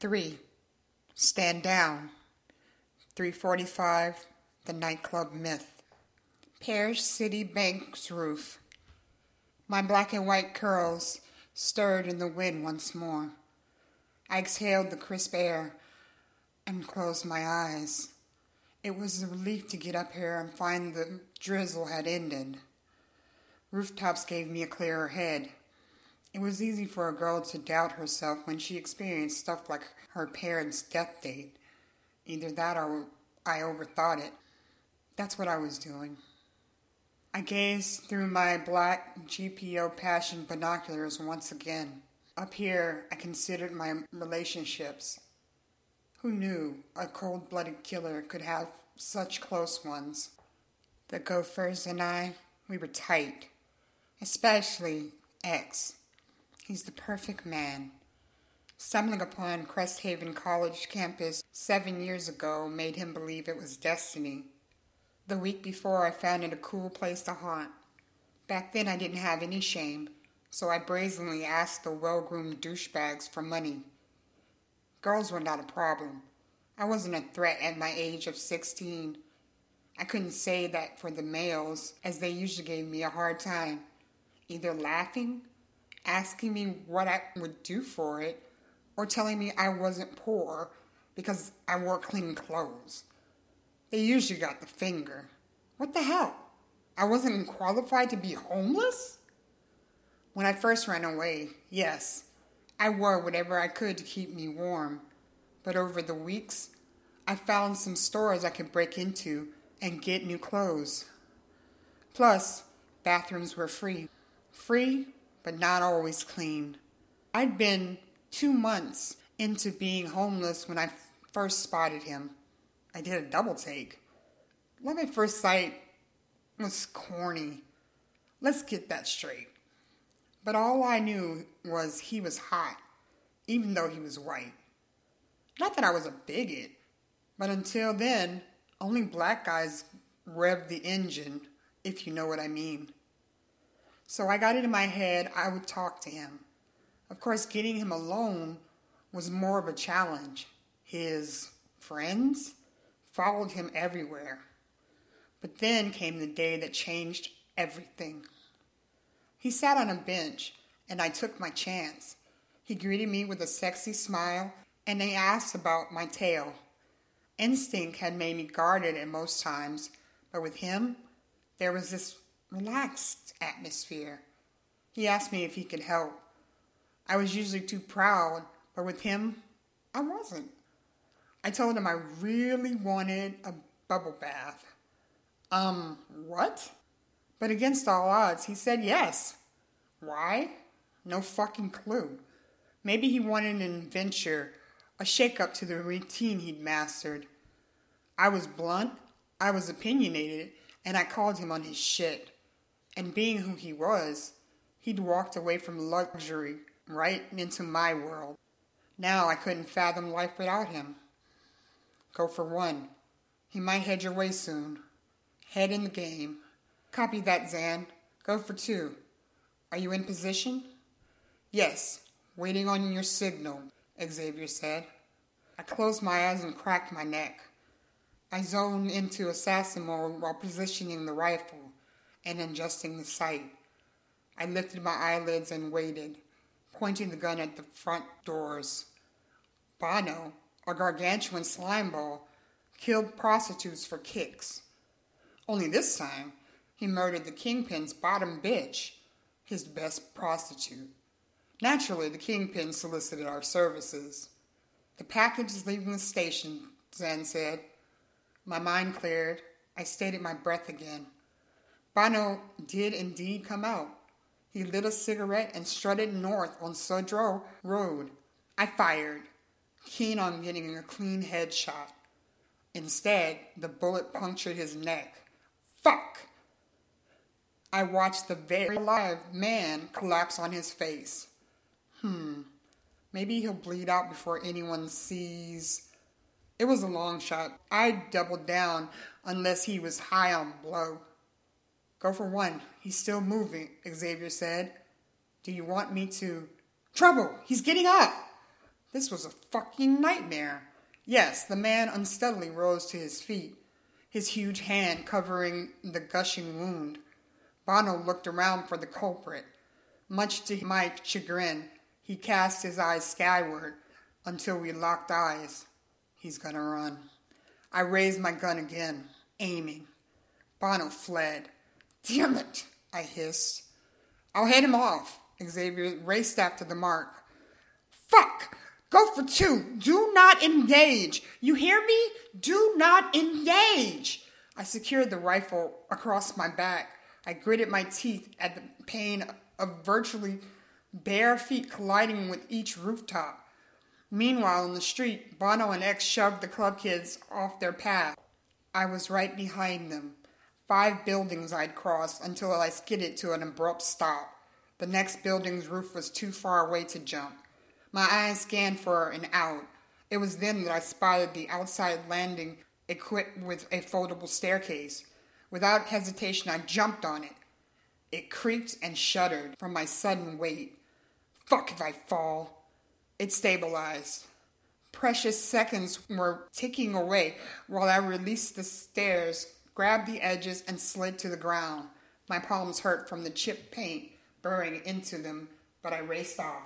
3. Stand down. 345. The nightclub myth. Parish City Bank's roof. My black and white curls stirred in the wind once more. I exhaled the crisp air and closed my eyes. It was a relief to get up here and find the drizzle had ended. Rooftops gave me a clearer head. It was easy for a girl to doubt herself when she experienced stuff like her parents' death date. Either that or I overthought it. That's what I was doing. I gazed through my black GPO Passion binoculars once again. Up here, I considered my relationships. Who knew a cold blooded killer could have such close ones? The Gophers and I, we were tight, especially X. He's the perfect man. Stumbling upon Cresthaven College campus seven years ago made him believe it was destiny. The week before, I found it a cool place to haunt. Back then, I didn't have any shame, so I brazenly asked the well groomed douchebags for money. Girls were not a problem. I wasn't a threat at my age of 16. I couldn't say that for the males, as they usually gave me a hard time, either laughing asking me what I would do for it or telling me I wasn't poor because I wore clean clothes. They usually got the finger. What the hell? I wasn't qualified to be homeless? When I first ran away, yes, I wore whatever I could to keep me warm. But over the weeks, I found some stores I could break into and get new clothes. Plus, bathrooms were free. Free but not always clean. I'd been two months into being homeless when I first spotted him. I did a double take. Love at first sight was corny. Let's get that straight. But all I knew was he was hot, even though he was white. Not that I was a bigot, but until then, only black guys rev the engine, if you know what I mean. So I got it in my head I would talk to him. Of course, getting him alone was more of a challenge. His friends followed him everywhere. But then came the day that changed everything. He sat on a bench, and I took my chance. He greeted me with a sexy smile, and he asked about my tail. Instinct had made me guarded at most times, but with him, there was this relaxed atmosphere. He asked me if he could help. I was usually too proud, but with him, I wasn't. I told him I really wanted a bubble bath. Um, what? But against all odds, he said yes. Why? No fucking clue. Maybe he wanted an adventure, a shake up to the routine he'd mastered. I was blunt, I was opinionated, and I called him on his shit. And being who he was, he'd walked away from luxury right into my world. Now I couldn't fathom life without him. Gopher one. He might head your way soon. Head in the game. Copy that, Zan. Gopher two. Are you in position? Yes, waiting on your signal, Xavier said. I closed my eyes and cracked my neck. I zoned into assassin mode while positioning the rifle and adjusting the sight. I lifted my eyelids and waited, pointing the gun at the front doors. Bono, a gargantuan slime ball, killed prostitutes for kicks. Only this time, he murdered the kingpin's bottom bitch, his best prostitute. Naturally, the kingpin solicited our services. The package is leaving the station, Zan said. My mind cleared. I stayed my breath again. Bono did indeed come out. He lit a cigarette and strutted north on Sudrow Road. I fired, keen on getting a clean headshot. Instead, the bullet punctured his neck. Fuck! I watched the very alive man collapse on his face. Hmm, maybe he'll bleed out before anyone sees. It was a long shot. I doubled down unless he was high on blow. Gopher one. He's still moving, Xavier said. Do you want me to? Trouble! He's getting up! This was a fucking nightmare. Yes, the man unsteadily rose to his feet, his huge hand covering the gushing wound. Bono looked around for the culprit. Much to my chagrin, he cast his eyes skyward until we locked eyes. He's gonna run. I raised my gun again, aiming. Bono fled. Damn it, I hissed. I'll head him off. Xavier raced after the mark. Fuck! Gopher two. Do not engage. You hear me? Do not engage. I secured the rifle across my back. I gritted my teeth at the pain of virtually bare feet colliding with each rooftop. Meanwhile, in the street, Bono and X shoved the club kids off their path. I was right behind them. Five buildings I'd crossed until I skidded to an abrupt stop. The next building's roof was too far away to jump. My eyes scanned for an out. It was then that I spotted the outside landing equipped with a foldable staircase. Without hesitation, I jumped on it. It creaked and shuddered from my sudden weight. Fuck if I fall. It stabilized. Precious seconds were ticking away while I released the stairs, grabbed the edges, and slid to the ground. My palms hurt from the chipped paint burrowing into them, but I raced off.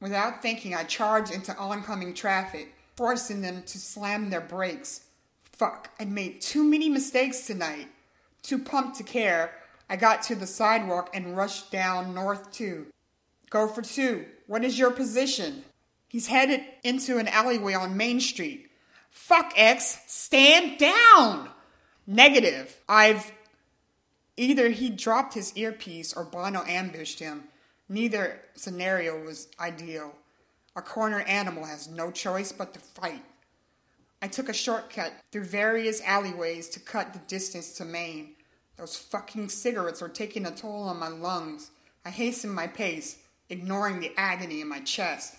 Without thinking, I charged into oncoming traffic, forcing them to slam their brakes. Fuck, I made too many mistakes tonight. Too pumped to care, I got to the sidewalk and rushed down North 2. Gopher two. What is your position? He's headed into an alleyway on Main Street. Fuck X, stand down! Negative. I've. Either he dropped his earpiece or Bono ambushed him. Neither scenario was ideal. A cornered animal has no choice but to fight. I took a shortcut through various alleyways to cut the distance to Main. Those fucking cigarettes were taking a toll on my lungs. I hastened my pace, ignoring the agony in my chest.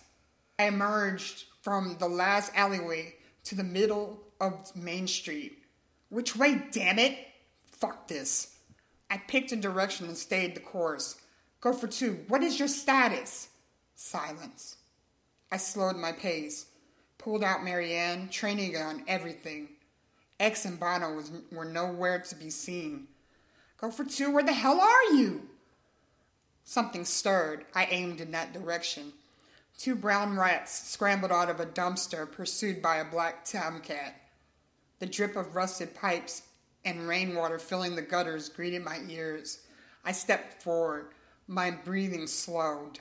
I emerged from the last alleyway to the middle of Main Street. Which way, damn it? Fuck this. I picked a direction and stayed the course. Gopher two. What is your status? Silence. I slowed my pace, pulled out Marianne, training on everything. X and Bono was, were nowhere to be seen. Gopher two. Where the hell are you? Something stirred. I aimed in that direction. Two brown rats scrambled out of a dumpster, pursued by a black tomcat. The drip of rusted pipes and rainwater filling the gutters greeted my ears. I stepped forward, my breathing slowed.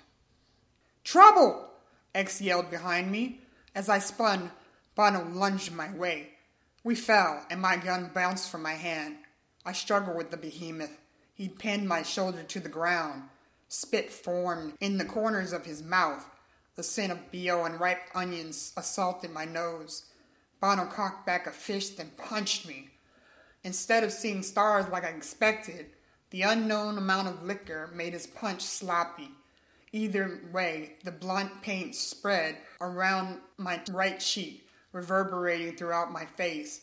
Trouble! X yelled behind me. As I spun, Bono lunged my way. We fell, and my gun bounced from my hand. I struggled with the behemoth. He pinned my shoulder to the ground. Spit formed in the corners of his mouth. The scent of BO and ripe onions assaulted my nose. Bono cocked back a fist and punched me. Instead of seeing stars like I expected, the unknown amount of liquor made his punch sloppy. Either way, the blunt paint spread around my right cheek, reverberating throughout my face.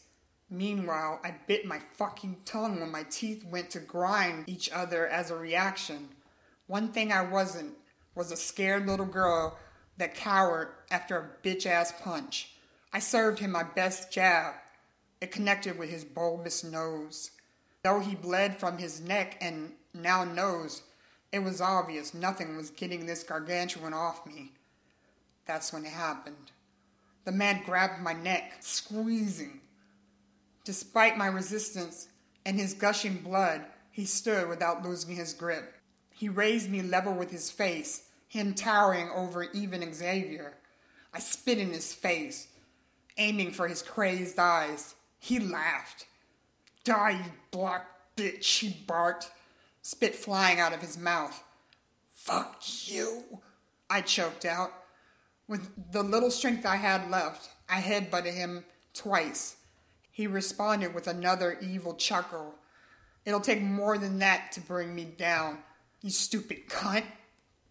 Meanwhile, I bit my fucking tongue when my teeth went to grind each other as a reaction. One thing I wasn't was a scared little girl that cowered after a bitch ass punch. I served him my best jab, it connected with his bulbous nose. Though he bled from his neck and now nose, it was obvious nothing was getting this gargantuan off me. That's when it happened. The man grabbed my neck, squeezing. Despite my resistance and his gushing blood, he stood without losing his grip. He raised me level with his face, him towering over even Xavier. I spit in his face, aiming for his crazed eyes. He laughed. Die, you black bitch, he barked, spit flying out of his mouth. Fuck you, I choked out. With the little strength I had left, I headbutted him twice. He responded with another evil chuckle. It'll take more than that to bring me down, you stupid cunt.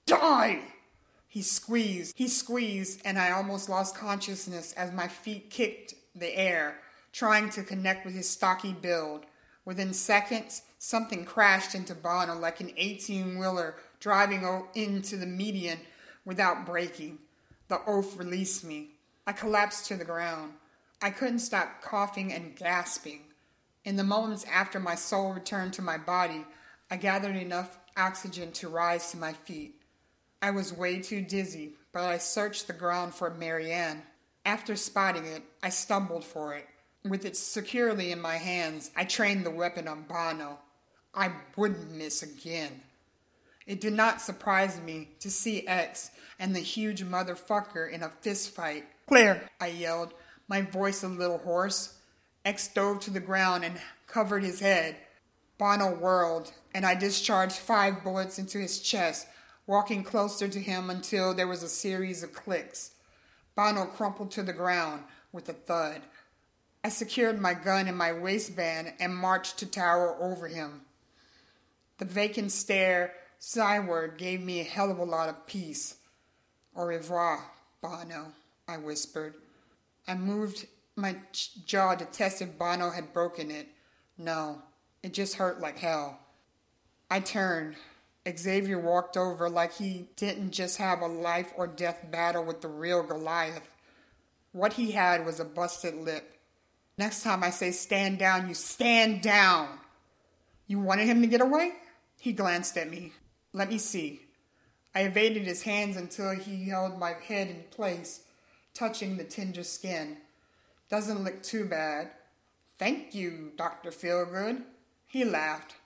Die! He squeezed, he squeezed, and I almost lost consciousness as my feet kicked the air trying to connect with his stocky build. Within seconds, something crashed into Bono like an 18 wheeler driving into the median without braking. The oath released me. I collapsed to the ground. I couldn't stop coughing and gasping. In the moments after my soul returned to my body, I gathered enough oxygen to rise to my feet. I was way too dizzy, but I searched the ground for Marianne. After spotting it, I stumbled for it. With it securely in my hands, I trained the weapon on Bono. I wouldn't miss again. It did not surprise me to see X and the huge motherfucker in a fist fight. Claire, I yelled, my voice a little hoarse. X dove to the ground and covered his head. Bono whirled, and I discharged five bullets into his chest, walking closer to him until there was a series of clicks. Bono crumpled to the ground with a thud. I secured my gun in my waistband and marched to tower over him. The vacant stare skyward gave me a hell of a lot of peace. Au revoir, Bono, I whispered. I moved my jaw to test if Bono had broken it. No, it just hurt like hell. I turned. Xavier walked over like he didn't just have a life or death battle with the real Goliath. What he had was a busted lip. Next time I say stand down, you stand down. You wanted him to get away? He glanced at me. Let me see. I evaded his hands until he held my head in place, touching the tender skin. Doesn't look too bad. Thank you, Dr. Feelgood. He laughed.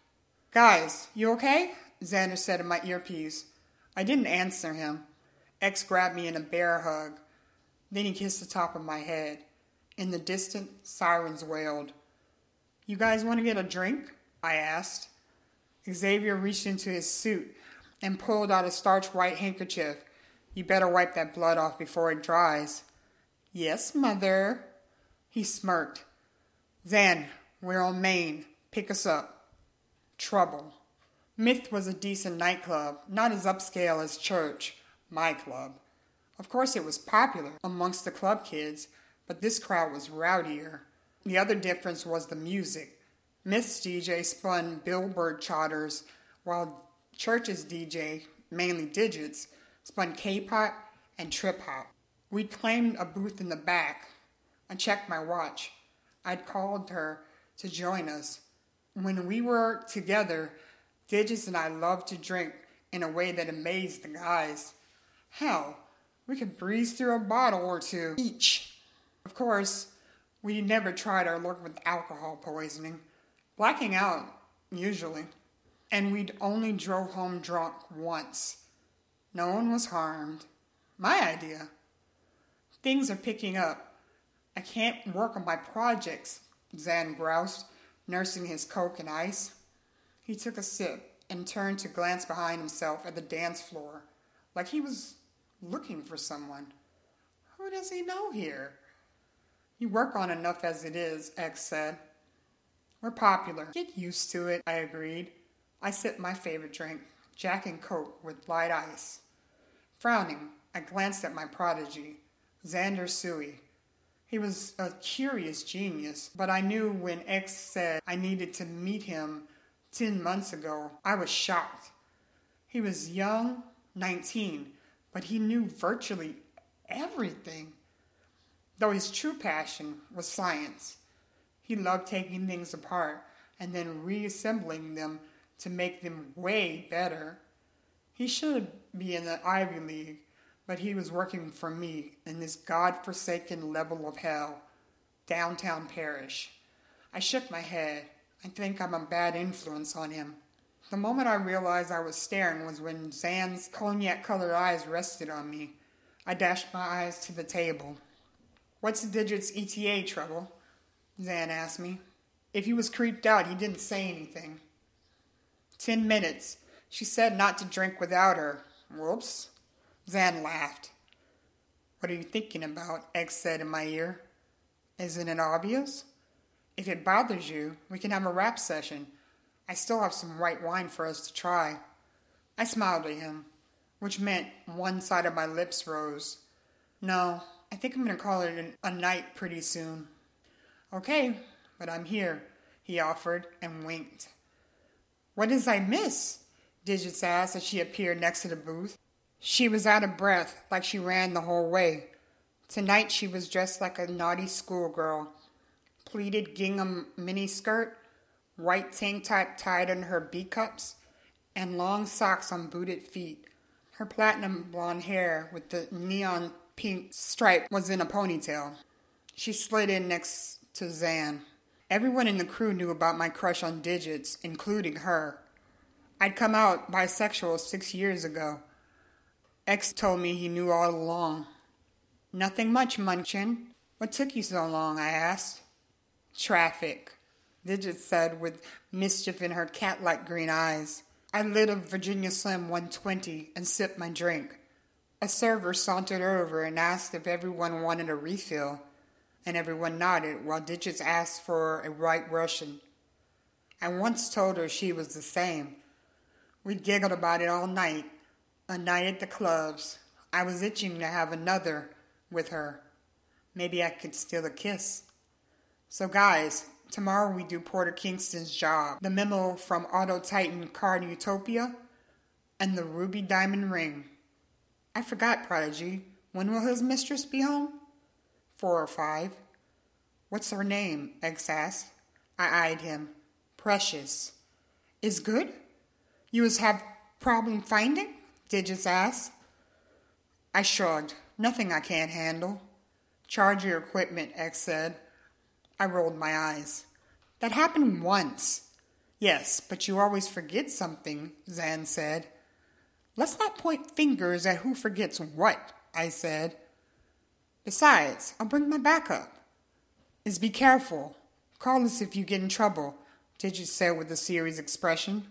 Guys, you okay? Xander said in my earpiece. I didn't answer him. X grabbed me in a bear hug. Then he kissed the top of my head. In the distance, sirens wailed. You guys want to get a drink? I asked. Xavier reached into his suit and pulled out a starch white handkerchief. You better wipe that blood off before it dries. Yes, mother. He smirked. Then we're on Main. Pick us up. Trouble. Myth was a decent nightclub, not as upscale as Church, my club. Of course, it was popular amongst the club kids, but this crowd was rowdier. The other difference was the music. Myth's DJ spun Billboard charters, while Church's DJ, mainly digits, spun K pop and trip hop. We claimed a booth in the back, I checked my watch. I'd called her to join us. When we were together, Digits and I loved to drink in a way that amazed the guys. Hell, we could breeze through a bottle or two each. Of course, we never tried our luck with alcohol poisoning, blacking out, usually. And we'd only drove home drunk once. No one was harmed. My idea. Things are picking up. I can't work on my projects, Zan groused, nursing his coke and ice. He took a sip and turned to glance behind himself at the dance floor, like he was looking for someone. Who does he know here? You work on enough as it is, X said. We're popular. Get used to it, I agreed. I sipped my favorite drink, Jack and Coke with light ice. Frowning, I glanced at my prodigy, Xander Suey. He was a curious genius, but I knew when X said I needed to meet him 10 months ago, I was shocked. He was young, 19, but he knew virtually everything. Though his true passion was science, he loved taking things apart and then reassembling them to make them way better. He should be in the Ivy League, but he was working for me in this god-forsaken level of hell, downtown Parrish. I shook my head. I think I'm a bad influence on him. The moment I realized I was staring was when Zan's cognac-colored eyes rested on me. I dashed my eyes to the table. What's the digits ETA trouble? Zan asked me. If he was creeped out, he didn't say anything. Ten minutes. She said not to drink without her. Whoops. Zan laughed. What are you thinking about? X said in my ear. Isn't it obvious? If it bothers you, we can have a rap session. I still have some white wine for us to try. I smiled at him, which meant one side of my lips rose. No, I think I'm going to call it a night pretty soon. Okay, but I'm here, he offered and winked. What did I miss? Digits asked as she appeared next to the booth. She was out of breath, like she ran the whole way. Tonight she was dressed like a naughty schoolgirl. Pleated gingham miniskirt, white tank top tied under her B cups, and long socks on booted feet. Her platinum blonde hair with the neon pink stripe was in a ponytail. She slid in next to Zan. Everyone in the crew knew about my crush on Digits, including her. I'd come out bisexual six years ago. X told me he knew all along. Nothing much, Munchin. What took you so long? I asked. Traffic, Digits said with mischief in her cat like green eyes. I lit a Virginia Slim 120 and sipped my drink. A server sauntered over and asked if everyone wanted a refill, and everyone nodded while Digits asked for a white Russian. I once told her she was the same. We giggled about it all night, a night at the clubs. I was itching to have another with her. Maybe I could steal a kiss. So, guys, tomorrow we do Porter Kingston's job, the memo from Auto Titan Card Utopia, and the Ruby Diamond Ring. I forgot, Prodigy. When will his mistress be home? Four or five. What's her name? X asked. I eyed him. Precious. Is good? You was have problem finding? Digits asked. I shrugged. Nothing I can't handle. Charge your equipment, X said. I rolled my eyes. That happened once. Yes, but you always forget something, Zan said. Let's not point fingers at who forgets what, I said. Besides, I'll bring my backup. Is be careful. Call us if you get in trouble, Digit said with a serious expression.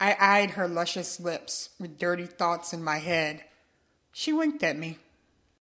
I eyed her luscious lips with dirty thoughts in my head. She winked at me.